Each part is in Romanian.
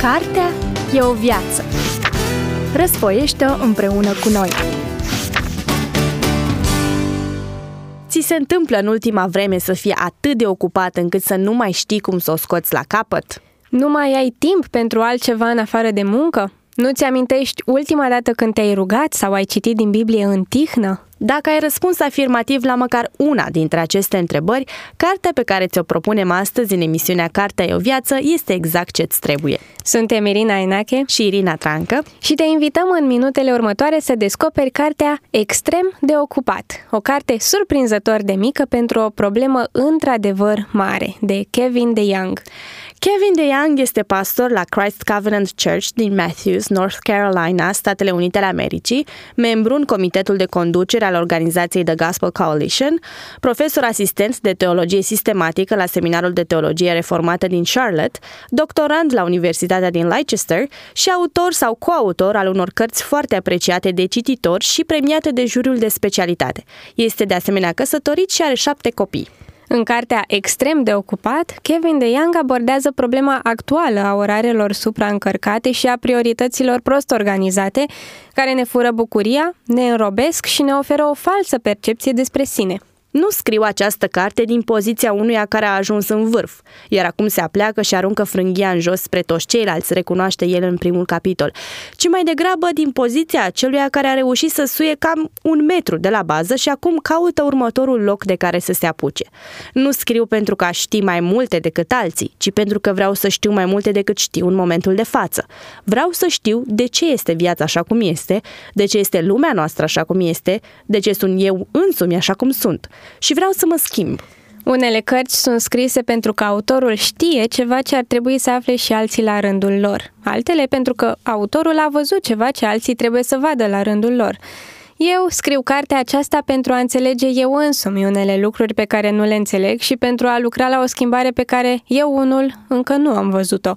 Cartea e o viață. Răsfoiește-o împreună cu noi. Ți se întâmplă în ultima vreme să fii atât de ocupat încât să nu mai știi cum să o scoți la capăt? Nu mai ai timp pentru altceva în afară de muncă? Nu-ți amintești ultima dată când te-ai rugat sau ai citit din Biblie în tihnă? Dacă ai răspuns afirmativ la măcar una dintre aceste întrebări, cartea pe care ți-o propunem astăzi în emisiunea Cartea e o viață este exact ce-ți trebuie. Suntem Irina Enache și Irina Trancă și te invităm în minutele următoare să descoperi cartea Extrem de ocupat, o carte surprinzător de mică pentru o problemă într-adevăr mare, de Kevin DeYoung. Kevin DeYoung este pastor la Christ Covenant Church din Matthews, North Carolina, Statele Unite ale Americii, membru în comitetul de conducere al organizației The Gospel Coalition, profesor asistent de teologie sistematică la Seminarul de Teologie Reformată din Charlotte, doctorand la Universitatea din Leicester și autor sau coautor al unor cărți foarte apreciate de cititori și premiate de juriul de specialitate. Este de asemenea căsătorit și are șapte copii. În cartea Extrem de ocupat, Kevin de Young abordează problema actuală a orarelor supraîncărcate și a priorităților prost organizate, care ne fură bucuria, ne înrobesc și ne oferă o falsă percepție despre sine. Nu scriu această carte din poziția unuia care a ajuns în vârf, iar acum se apleacă și aruncă frânghia în jos spre toți ceilalți, recunoaște el în primul capitol, ci mai degrabă din poziția aceluia care a reușit să suie cam un metru de la bază și acum caută următorul loc de care să se apuce. Nu scriu pentru că ști mai multe decât alții, ci pentru că vreau să știu mai multe decât știu în momentul de față. Vreau să știu de ce este viața așa cum este, de ce este lumea noastră așa cum este, de ce sunt eu însumi așa cum sunt și vreau să mă schimb. Unele cărți sunt scrise pentru că autorul știe ceva ce ar trebui să afle și alții la rândul lor. Altele pentru că autorul a văzut ceva ce alții trebuie să vadă la rândul lor. Eu scriu cartea aceasta pentru a înțelege eu însumi unele lucruri pe care nu le înțeleg și pentru a lucra la o schimbare pe care eu unul încă nu am văzut-o.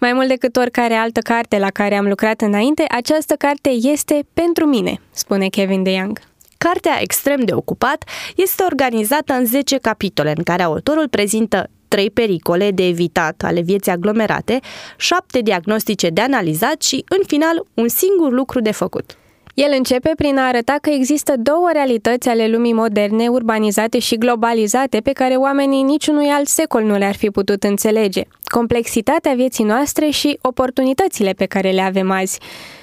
Mai mult decât oricare altă carte la care am lucrat înainte, această carte este pentru mine, spune Kevin DeYoung. Cartea extrem de ocupat este organizată în 10 capitole în care autorul prezintă trei pericole de evitat ale vieții aglomerate, șapte diagnostice de analizat și, în final, un singur lucru de făcut. El începe prin a arăta că există două realități ale lumii moderne, urbanizate și globalizate, pe care oamenii niciunui alt secol nu le-ar fi putut înțelege. Complexitatea vieții noastre și oportunitățile pe care le avem azi.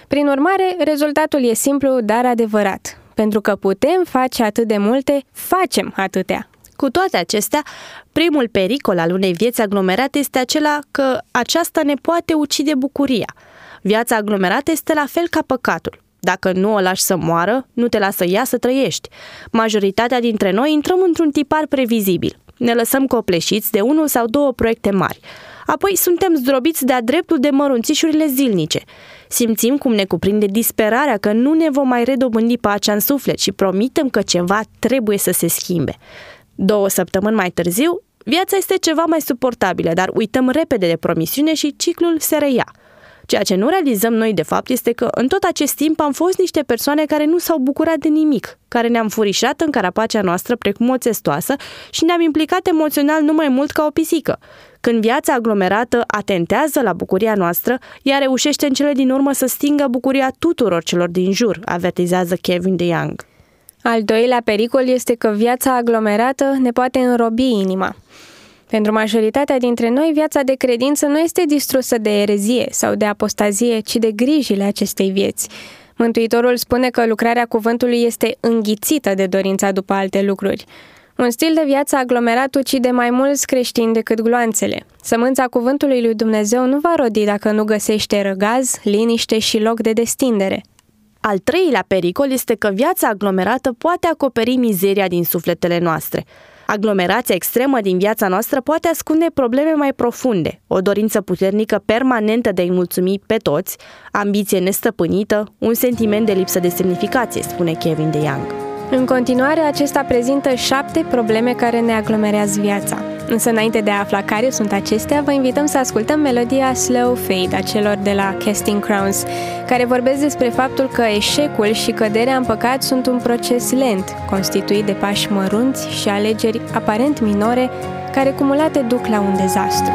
Prin urmare, rezultatul e simplu, dar adevărat. Pentru că putem face atât de multe, facem atâtea. Cu toate acestea, primul pericol al unei vieți aglomerate este acela că aceasta ne poate ucide bucuria. Viața aglomerată este la fel ca păcatul. Dacă nu o lași să moară, nu te lasă ea să trăiești. Majoritatea dintre noi intrăm într-un tipar previzibil. Ne lăsăm copleșiți de unul sau două proiecte mari. Apoi suntem zdrobiți de-a dreptul de mărunțișurile zilnice. Simțim cum ne cuprinde disperarea că nu ne vom mai redobândi pacea în suflet și promitem că ceva trebuie să se schimbe. Două săptămâni mai târziu, viața este ceva mai suportabilă, dar uităm repede de promisiune și ciclul se reia. Ceea ce nu realizăm noi de fapt este că în tot acest timp am fost niște persoane care nu s-au bucurat de nimic, care ne-am furișat în carapacea noastră precum o testoasă și ne-am implicat emoțional nu mai mult ca o pisică. Când viața aglomerată atentează la bucuria noastră, ea reușește în cele din urmă să stingă bucuria tuturor celor din jur, avertizează Kevin DeYoung. Al doilea pericol este că viața aglomerată ne poate înrobi inima. Pentru majoritatea dintre noi, viața de credință nu este distrusă de erezie sau de apostazie, ci de grijile acestei vieți. Mântuitorul spune că lucrarea cuvântului este înghițită de dorința după alte lucruri. Un stil de viață aglomerat ucide mai mulți creștini decât gloanțele. Sămânța cuvântului lui Dumnezeu nu va rodi dacă nu găsește răgaz, liniște și loc de destindere. Al treilea pericol este că viața aglomerată poate acoperi mizeria din sufletele noastre. Aglomerația extremă din viața noastră poate ascunde probleme mai profunde, o dorință puternică permanentă de a-i mulțumi pe toți, ambiție nestăpânită, un sentiment de lipsă de semnificație, spune Kevin DeYoung. În continuare, acesta prezintă șapte probleme care ne aglomerează viața. Însă, înainte de a afla care sunt acestea, vă invităm să ascultăm melodia Slow Fade a celor de la Casting Crowns, care vorbesc despre faptul că eșecul și căderea în păcat sunt un proces lent, constituit de pași mărunți și alegeri aparent minore, care cumulate duc la un dezastru.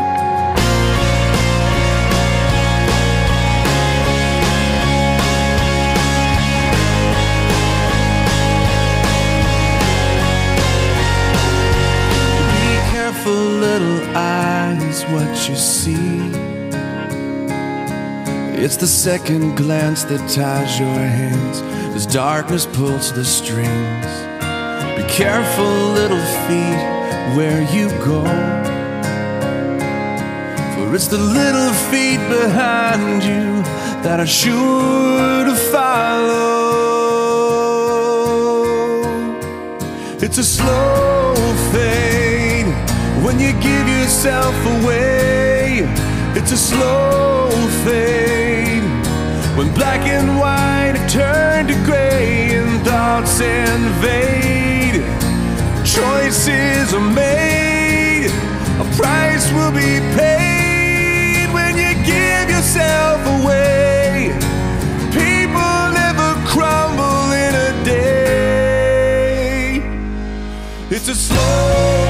What you see. It's the second glance that ties your hands as darkness pulls the strings. Be careful, little feet, where you go. For it's the little feet behind you that are sure to follow. It's a slow fade when you give yourself away. It's a slow fade when black and white turn to gray and thoughts invade. Choices are made, a price will be paid when you give yourself away. People never crumble in a day. It's a slow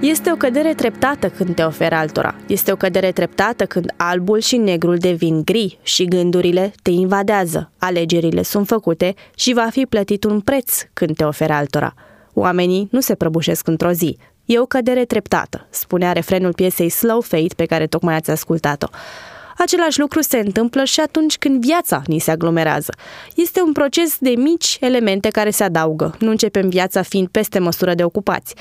Este o cădere treptată când te oferi altora. Este o cădere treptată când albul și negrul devin gri și gândurile te invadează. Alegerile sunt făcute și va fi plătit un preț când te oferi altora. Oamenii nu se prăbușesc într-o zi. E o cădere treptată, spunea refrenul piesei Slow Fate pe care tocmai ați ascultat-o. Același lucru se întâmplă și atunci când viața ni se aglomerează. Este un proces de mici elemente care se adaugă. Nu începem viața fiind peste măsură de ocupați.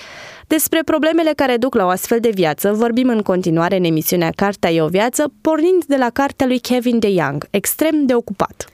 Despre problemele care duc la o astfel de viață vorbim în continuare în emisiunea Cartea e o viață, pornind de la cartea lui Kevin de Young, Extrem de ocupat.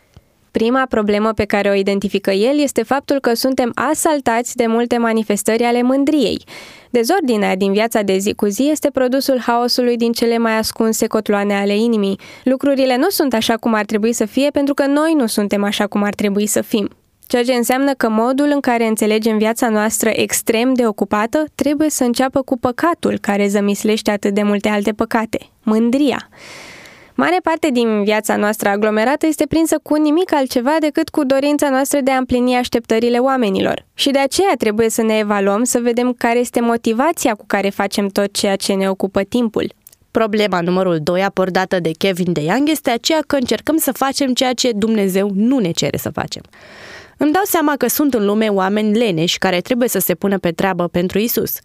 Prima problemă pe care o identifică el este faptul că suntem asaltați de multe manifestări ale mândriei. Dezordinea din viața de zi cu zi este produsul haosului din cele mai ascunse cotloane ale inimii. Lucrurile nu sunt așa cum ar trebui să fie pentru că noi nu suntem așa cum ar trebui să fim. Ceea ce înseamnă că modul în care înțelegem viața noastră extrem de ocupată trebuie să înceapă cu păcatul care zămislește atât de multe alte păcate, mândria. Mare parte din viața noastră aglomerată este prinsă cu nimic altceva decât cu dorința noastră de a împlini așteptările oamenilor. Și de aceea trebuie să ne evaluăm, să vedem care este motivația cu care facem tot ceea ce ne ocupă timpul. Problema numărul 2 abordată de Kevin DeYoung este aceea că încercăm să facem ceea ce Dumnezeu nu ne cere să facem. Îmi dau seama că sunt în lume oameni leneși care trebuie să se pună pe treabă pentru Isus.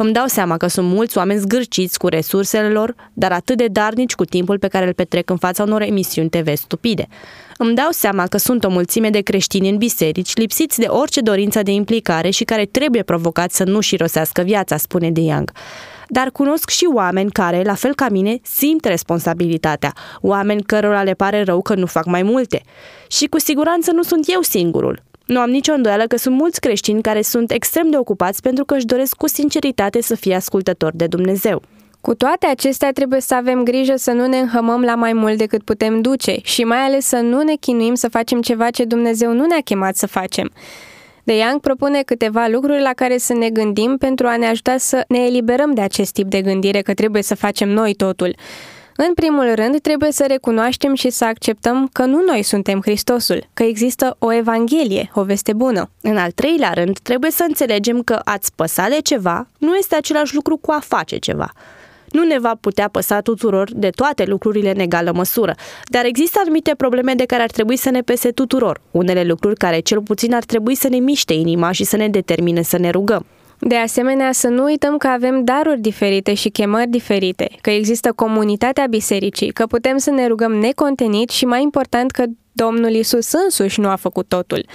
Îmi dau seama că sunt mulți oameni zgârciți cu resursele lor, dar atât de darnici cu timpul pe care îl petrec în fața unor emisiuni TV stupide. Îmi dau seama că sunt o mulțime de creștini în biserici, lipsiți de orice dorință de implicare și care trebuie provocați să nu și rosească viața, spune De Young dar cunosc și oameni care, la fel ca mine, simt responsabilitatea, oameni cărora le pare rău că nu fac mai multe. Și cu siguranță nu sunt eu singurul. Nu am nicio îndoială că sunt mulți creștini care sunt extrem de ocupați pentru că își doresc cu sinceritate să fie ascultători de Dumnezeu. Cu toate acestea, trebuie să avem grijă să nu ne înhămăm la mai mult decât putem duce și mai ales să nu ne chinuim să facem ceva ce Dumnezeu nu ne-a chemat să facem. De Young propune câteva lucruri la care să ne gândim pentru a ne ajuta să ne eliberăm de acest tip de gândire că trebuie să facem noi totul. În primul rând, trebuie să recunoaștem și să acceptăm că nu noi suntem Hristosul, că există o evanghelie, o veste bună. În al treilea rând, trebuie să înțelegem că ați păsa de ceva nu este același lucru cu a face ceva nu ne va putea păsa tuturor de toate lucrurile în egală măsură, dar există anumite probleme de care ar trebui să ne pese tuturor, unele lucruri care cel puțin ar trebui să ne miște inima și să ne determine să ne rugăm. De asemenea, să nu uităm că avem daruri diferite și chemări diferite, că există comunitatea bisericii, că putem să ne rugăm necontenit și, mai important, că Domnul Isus însuși nu a făcut totul.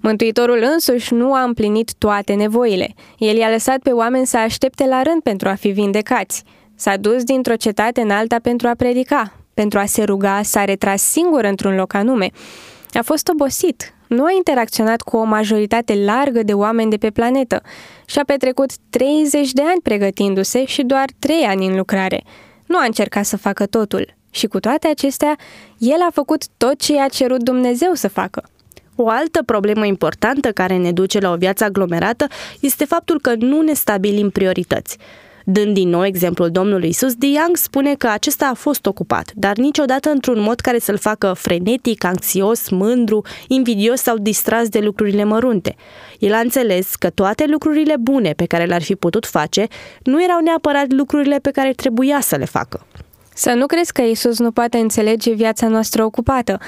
Mântuitorul însuși nu a împlinit toate nevoile. El i-a lăsat pe oameni să aștepte la rând pentru a fi vindecați. S-a dus dintr-o cetate în alta pentru a predica, pentru a se ruga, s-a retras singur într-un loc anume. A fost obosit, nu a interacționat cu o majoritate largă de oameni de pe planetă și a petrecut 30 de ani pregătindu-se și doar 3 ani în lucrare. Nu a încercat să facă totul. Și cu toate acestea, el a făcut tot ce i-a cerut Dumnezeu să facă. O altă problemă importantă care ne duce la o viață aglomerată este faptul că nu ne stabilim priorități. Dând din nou exemplul Domnului Isus, De Young spune că acesta a fost ocupat, dar niciodată într-un mod care să-l facă frenetic, anxios, mândru, invidios sau distras de lucrurile mărunte. El a înțeles că toate lucrurile bune pe care le-ar fi putut face nu erau neapărat lucrurile pe care trebuia să le facă. Să nu crezi că Isus nu poate înțelege viața noastră ocupată.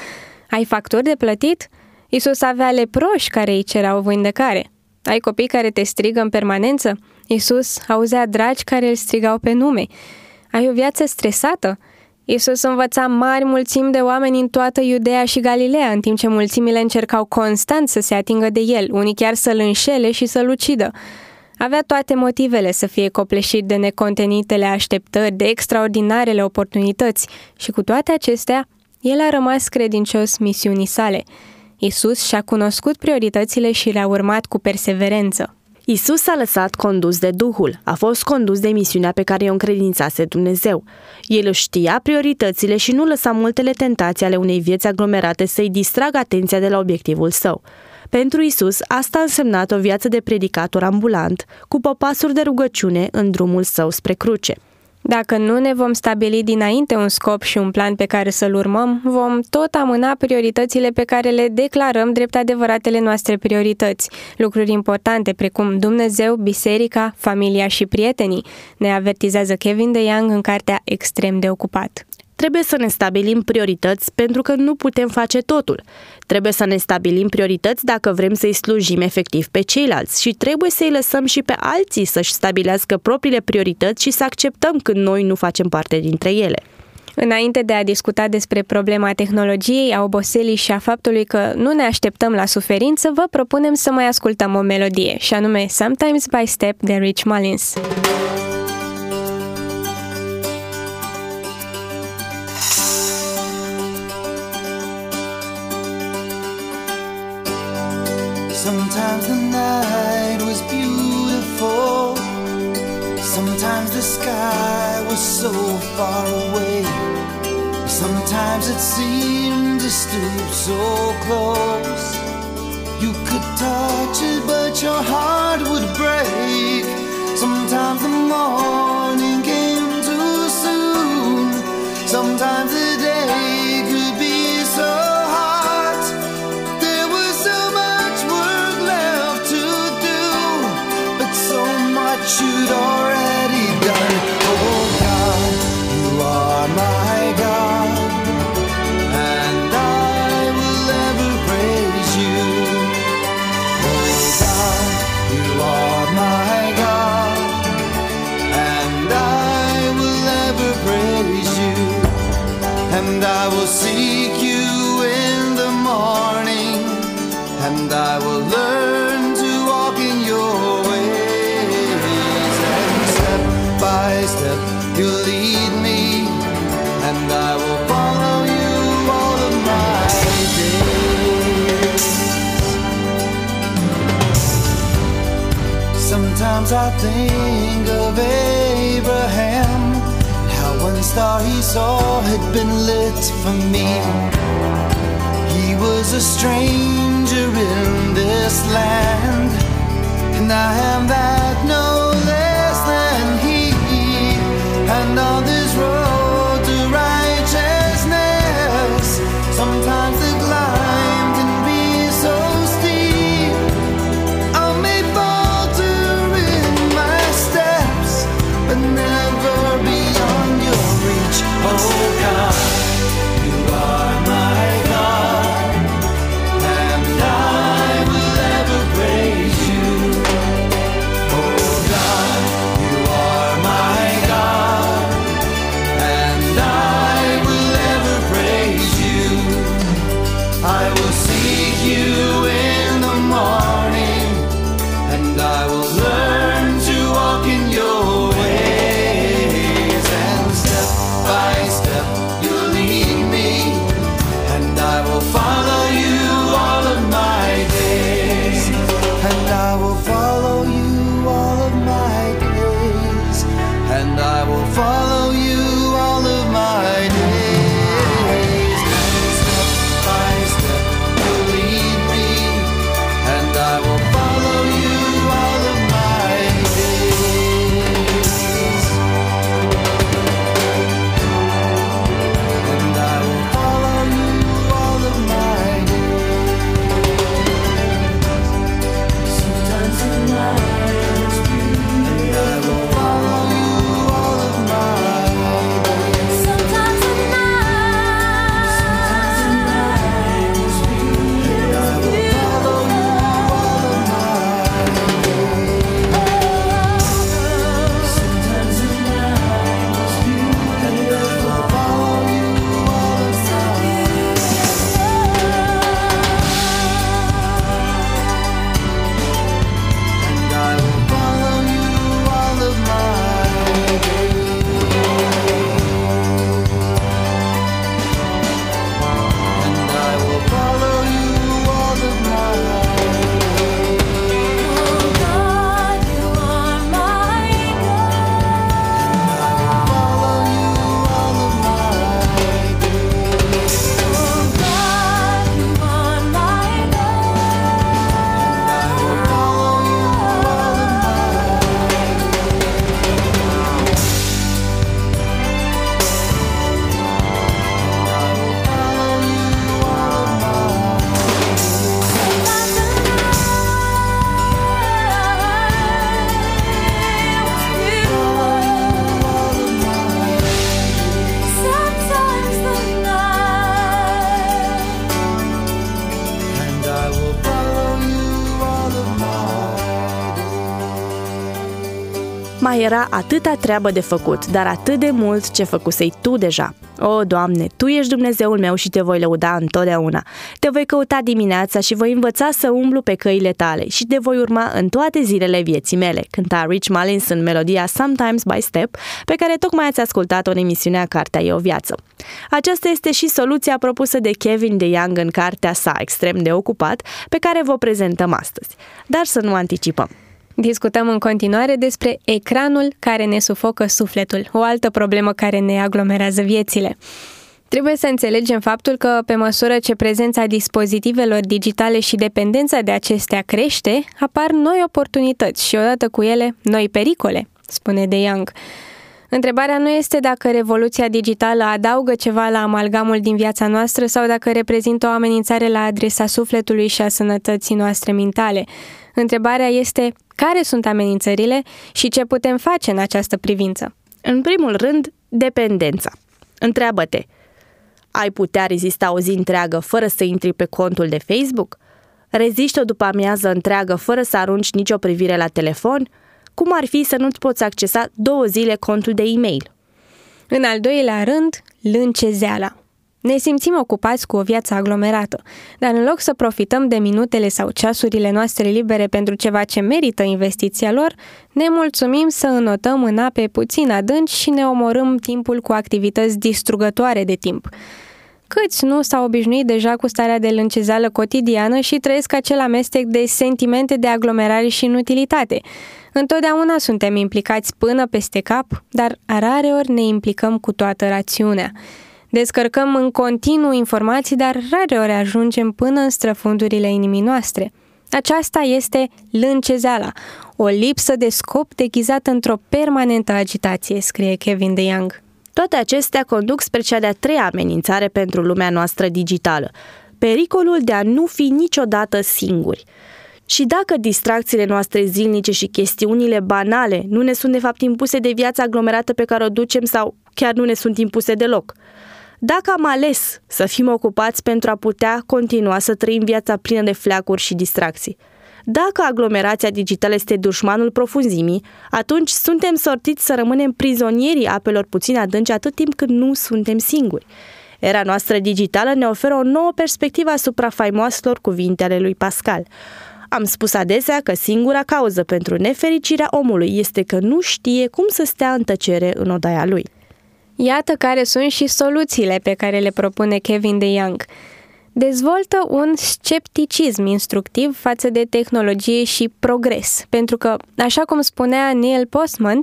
Ai facturi de plătit? Isus avea leproși care îi cerau vindecare. Ai copii care te strigă în permanență? Isus auzea dragi care îl strigau pe nume. Ai o viață stresată? Isus învăța mari mulțimi de oameni în toată Iudea și Galileea, în timp ce mulțimile încercau constant să se atingă de el, unii chiar să-l înșele și să-l ucidă. Avea toate motivele să fie copleșit de necontenitele așteptări, de extraordinarele oportunități și cu toate acestea, el a rămas credincios misiunii sale. Isus și-a cunoscut prioritățile și le-a urmat cu perseverență. Isus s-a lăsat condus de Duhul, a fost condus de misiunea pe care i-o încredințase Dumnezeu. El își știa prioritățile și nu lăsa multele tentații ale unei vieți aglomerate să-i distragă atenția de la obiectivul său. Pentru Isus, asta a însemnat o viață de predicator ambulant, cu popasuri de rugăciune în drumul său spre cruce. Dacă nu ne vom stabili dinainte un scop și un plan pe care să-l urmăm, vom tot amâna prioritățile pe care le declarăm drept adevăratele noastre priorități, lucruri importante precum Dumnezeu, biserica, familia și prietenii, ne avertizează Kevin de Young în cartea Extrem de ocupat. Trebuie să ne stabilim priorități pentru că nu putem face totul. Trebuie să ne stabilim priorități dacă vrem să-i slujim efectiv pe ceilalți și trebuie să-i lăsăm și pe alții să-și stabilească propriile priorități și să acceptăm când noi nu facem parte dintre ele. Înainte de a discuta despre problema tehnologiei, a oboselii și a faptului că nu ne așteptăm la suferință, vă propunem să mai ascultăm o melodie, și anume Sometimes by Step de Rich Mullins. So far away. Sometimes it seemed to stoop so close. You could touch it, but your heart would break. Sometimes the morning came too soon. Sometimes the am that no less than he. And on Mai era atâta treabă de făcut, dar atât de mult ce făcusei tu deja. O, Doamne, Tu ești Dumnezeul meu și Te voi lăuda întotdeauna. Te voi căuta dimineața și voi învăța să umblu pe căile Tale și Te voi urma în toate zilele vieții mele, cânta Rich Mullins în melodia Sometimes by Step, pe care tocmai ați ascultat-o în emisiunea Cartea e o viață. Aceasta este și soluția propusă de Kevin de Young în cartea sa extrem de ocupat, pe care vă prezentăm astăzi. Dar să nu anticipăm. Discutăm în continuare despre ecranul care ne sufocă sufletul, o altă problemă care ne aglomerează viețile. Trebuie să înțelegem faptul că, pe măsură ce prezența dispozitivelor digitale și dependența de acestea crește, apar noi oportunități și odată cu ele noi pericole, spune De Young. Întrebarea nu este dacă revoluția digitală adaugă ceva la amalgamul din viața noastră sau dacă reprezintă o amenințare la adresa sufletului și a sănătății noastre mentale. Întrebarea este care sunt amenințările și ce putem face în această privință. În primul rând, dependența. Întreabă-te, ai putea rezista o zi întreagă fără să intri pe contul de Facebook? Reziști o după amiază întreagă fără să arunci nicio privire la telefon? Cum ar fi să nu-ți poți accesa două zile contul de e-mail? În al doilea rând, lâncezeala. Ne simțim ocupați cu o viață aglomerată, dar în loc să profităm de minutele sau ceasurile noastre libere pentru ceva ce merită investiția lor, ne mulțumim să înotăm în ape puțin adânci și ne omorâm timpul cu activități distrugătoare de timp. Câți nu s-au obișnuit deja cu starea de lâncezeală cotidiană și trăiesc acel amestec de sentimente de aglomerare și inutilitate? Întotdeauna suntem implicați până peste cap, dar rareori ne implicăm cu toată rațiunea. Descărcăm în continuu informații, dar rareori ajungem până în străfundurile inimii noastre. Aceasta este lâncezeala, o lipsă de scop deghizată într-o permanentă agitație, scrie Kevin de Young. Toate acestea conduc spre cea de-a treia amenințare pentru lumea noastră digitală, pericolul de a nu fi niciodată singuri. Și dacă distracțiile noastre zilnice și chestiunile banale nu ne sunt de fapt impuse de viața aglomerată pe care o ducem sau chiar nu ne sunt impuse deloc. Dacă am ales să fim ocupați pentru a putea continua să trăim viața plină de fleacuri și distracții. Dacă aglomerația digitală este dușmanul profunzimii, atunci suntem sortiți să rămânem prizonierii apelor puțin adânci atât timp cât nu suntem singuri. Era noastră digitală ne oferă o nouă perspectivă asupra faimoaselor cuvinte ale lui Pascal. Am spus adesea că singura cauză pentru nefericirea omului este că nu știe cum să stea în tăcere în odaia lui. Iată care sunt și soluțiile pe care le propune Kevin de Young. Dezvoltă un scepticism instructiv față de tehnologie și progres, pentru că, așa cum spunea Neil Postman,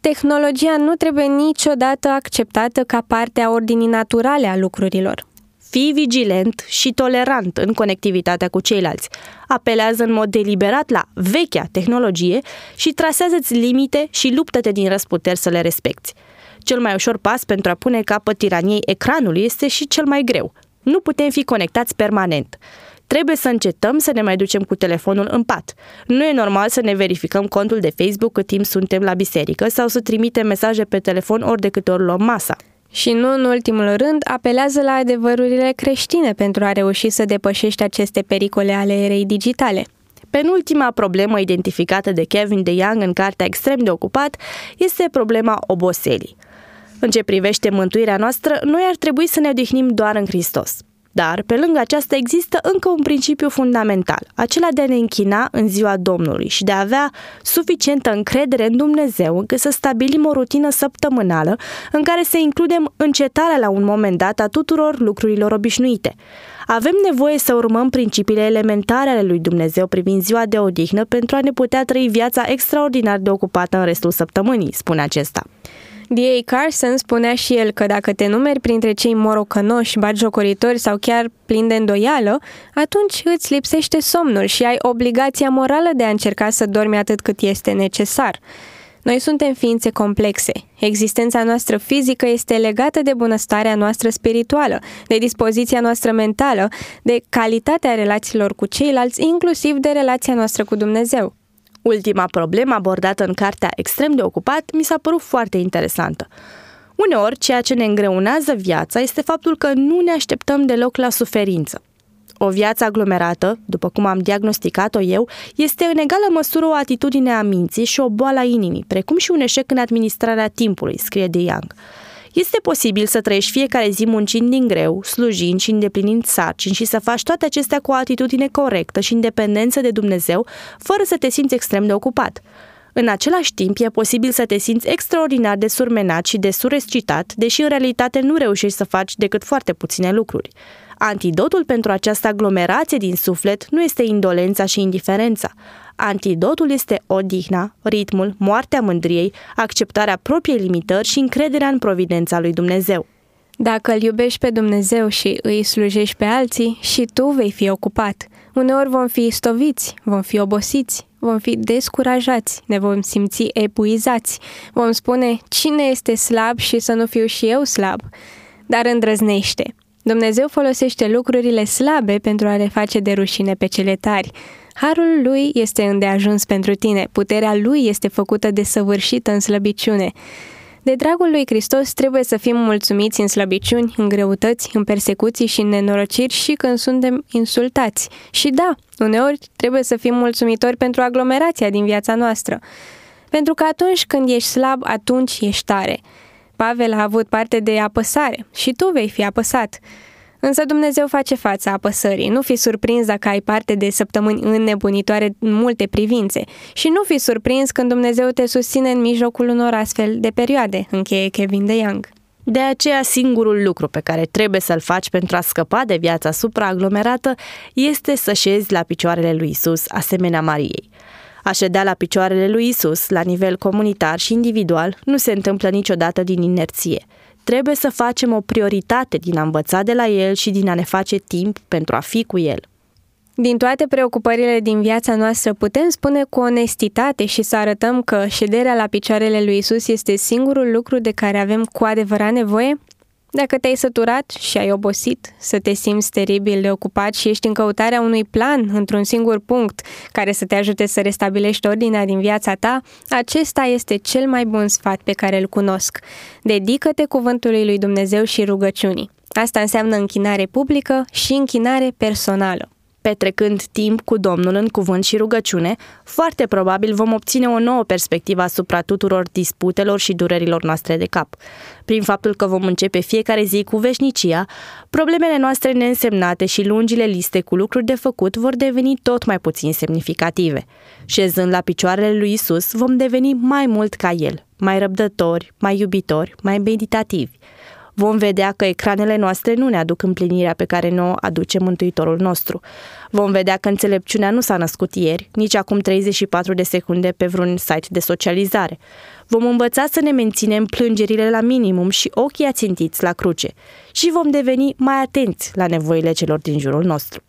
tehnologia nu trebuie niciodată acceptată ca parte a ordinii naturale a lucrurilor. Fii vigilent și tolerant în conectivitatea cu ceilalți. Apelează în mod deliberat la vechea tehnologie și trasează-ți limite și luptă-te din răsputeri să le respecti. Cel mai ușor pas pentru a pune capăt tiraniei ecranului este și cel mai greu. Nu putem fi conectați permanent. Trebuie să încetăm să ne mai ducem cu telefonul în pat. Nu e normal să ne verificăm contul de Facebook cât timp suntem la biserică sau să trimitem mesaje pe telefon ori de câte ori luăm masa. Și nu în ultimul rând, apelează la adevărurile creștine pentru a reuși să depășești aceste pericole ale erei digitale. Penultima problemă identificată de Kevin de Young în cartea Extrem de ocupat este problema oboselii. În ce privește mântuirea noastră, noi ar trebui să ne odihnim doar în Hristos. Dar, pe lângă aceasta, există încă un principiu fundamental, acela de a ne închina în ziua Domnului și de a avea suficientă încredere în Dumnezeu încât să stabilim o rutină săptămânală în care să includem încetarea la un moment dat a tuturor lucrurilor obișnuite. Avem nevoie să urmăm principiile elementare ale lui Dumnezeu privind ziua de odihnă pentru a ne putea trăi viața extraordinar de ocupată în restul săptămânii, spune acesta. D.A. Carson spunea și el că dacă te numeri printre cei morocănoși, batjocoritori sau chiar plini de îndoială, atunci îți lipsește somnul și ai obligația morală de a încerca să dormi atât cât este necesar. Noi suntem ființe complexe. Existența noastră fizică este legată de bunăstarea noastră spirituală, de dispoziția noastră mentală, de calitatea relațiilor cu ceilalți, inclusiv de relația noastră cu Dumnezeu. Ultima problemă abordată în cartea Extrem de ocupat mi s-a părut foarte interesantă. Uneori, ceea ce ne îngreunează viața este faptul că nu ne așteptăm deloc la suferință. O viață aglomerată, după cum am diagnosticat-o eu, este în egală măsură o atitudine a minții și o boală a inimii, precum și un eșec în administrarea timpului, scrie de Young. Este posibil să trăiești fiecare zi muncind din greu, slujind și îndeplinind sarcini și să faci toate acestea cu o atitudine corectă și independență de Dumnezeu, fără să te simți extrem de ocupat. În același timp, e posibil să te simți extraordinar de surmenat și de surescitat, deși în realitate nu reușești să faci decât foarte puține lucruri. Antidotul pentru această aglomerație din suflet nu este indolența și indiferența. Antidotul este odihna, ritmul, moartea mândriei, acceptarea propriei limitări și încrederea în providența lui Dumnezeu. Dacă îl iubești pe Dumnezeu și îi slujești pe alții, și tu vei fi ocupat. Uneori vom fi stoviți, vom fi obosiți, vom fi descurajați, ne vom simți epuizați, vom spune cine este slab și să nu fiu și eu slab. Dar îndrăznește. Dumnezeu folosește lucrurile slabe pentru a le face de rușine pe cele tari. Harul lui este îndeajuns pentru tine, puterea lui este făcută de săvârșită în slăbiciune. De dragul lui Hristos trebuie să fim mulțumiți în slăbiciuni, în greutăți, în persecuții și în nenorociri și când suntem insultați. Și da, uneori trebuie să fim mulțumitori pentru aglomerația din viața noastră. Pentru că atunci când ești slab, atunci ești tare. Pavel a avut parte de apăsare și tu vei fi apăsat. Însă Dumnezeu face fața apăsării. Nu fi surprins dacă ai parte de săptămâni înnebunitoare în multe privințe și nu fi surprins când Dumnezeu te susține în mijlocul unor astfel de perioade, încheie Kevin de Young. De aceea, singurul lucru pe care trebuie să-l faci pentru a scăpa de viața supraaglomerată este să șezi la picioarele lui Isus, asemenea Mariei. A ședea la picioarele lui Isus, la nivel comunitar și individual, nu se întâmplă niciodată din inerție. Trebuie să facem o prioritate din a învăța de la El și din a ne face timp pentru a fi cu El. Din toate preocupările din viața noastră putem spune cu onestitate și să arătăm că șederea la picioarele lui Isus este singurul lucru de care avem cu adevărat nevoie? Dacă te-ai săturat și ai obosit, să te simți teribil de ocupat și ești în căutarea unui plan într-un singur punct care să te ajute să restabilești ordinea din viața ta, acesta este cel mai bun sfat pe care îl cunosc. Dedică-te cuvântului lui Dumnezeu și rugăciunii. Asta înseamnă închinare publică și închinare personală. Petrecând timp cu Domnul în cuvânt și rugăciune, foarte probabil vom obține o nouă perspectivă asupra tuturor disputelor și durerilor noastre de cap. Prin faptul că vom începe fiecare zi cu veșnicia, problemele noastre neînsemnate și lungile liste cu lucruri de făcut vor deveni tot mai puțin semnificative. Șezând la picioarele lui Isus, vom deveni mai mult ca El, mai răbdători, mai iubitori, mai meditativi vom vedea că ecranele noastre nu ne aduc împlinirea pe care ne o aduce Mântuitorul nostru. Vom vedea că înțelepciunea nu s-a născut ieri, nici acum 34 de secunde pe vreun site de socializare. Vom învăța să ne menținem plângerile la minimum și ochii ațintiți la cruce și vom deveni mai atenți la nevoile celor din jurul nostru.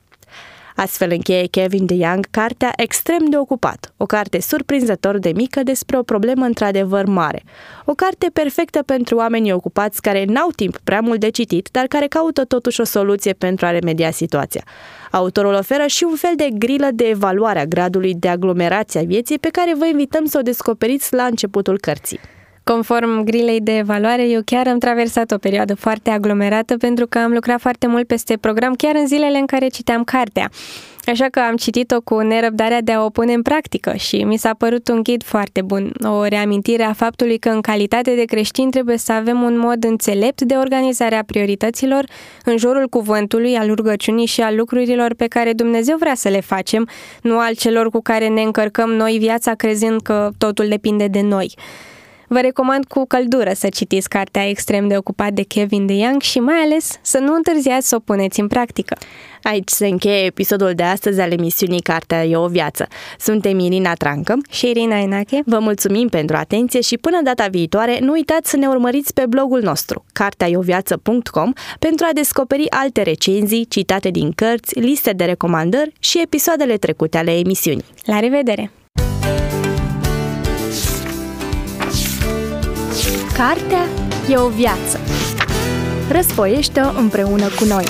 Astfel încheie Kevin de Young cartea Extrem de ocupat, o carte surprinzător de mică despre o problemă într-adevăr mare. O carte perfectă pentru oamenii ocupați care n-au timp prea mult de citit, dar care caută totuși o soluție pentru a remedia situația. Autorul oferă și un fel de grilă de evaluare a gradului de aglomerație a vieții pe care vă invităm să o descoperiți la începutul cărții. Conform grilei de evaluare, eu chiar am traversat o perioadă foarte aglomerată pentru că am lucrat foarte mult peste program chiar în zilele în care citeam cartea. Așa că am citit-o cu nerăbdarea de a o pune în practică și mi s-a părut un ghid foarte bun, o reamintire a faptului că în calitate de creștin trebuie să avem un mod înțelept de organizare a priorităților în jurul cuvântului, al rugăciunii și al lucrurilor pe care Dumnezeu vrea să le facem, nu al celor cu care ne încărcăm noi viața crezând că totul depinde de noi. Vă recomand cu căldură să citiți cartea Extrem de ocupat de Kevin de Young și mai ales să nu întârziați să o puneți în practică. Aici se încheie episodul de astăzi al emisiunii Cartea e o viață. Suntem Irina Trancă și Irina Enache. Vă mulțumim pentru atenție și până data viitoare nu uitați să ne urmăriți pe blogul nostru carteaioviață.com pentru a descoperi alte recenzii, citate din cărți, liste de recomandări și episoadele trecute ale emisiunii. La revedere! Cartea e o viață. Răsfoiește împreună cu noi.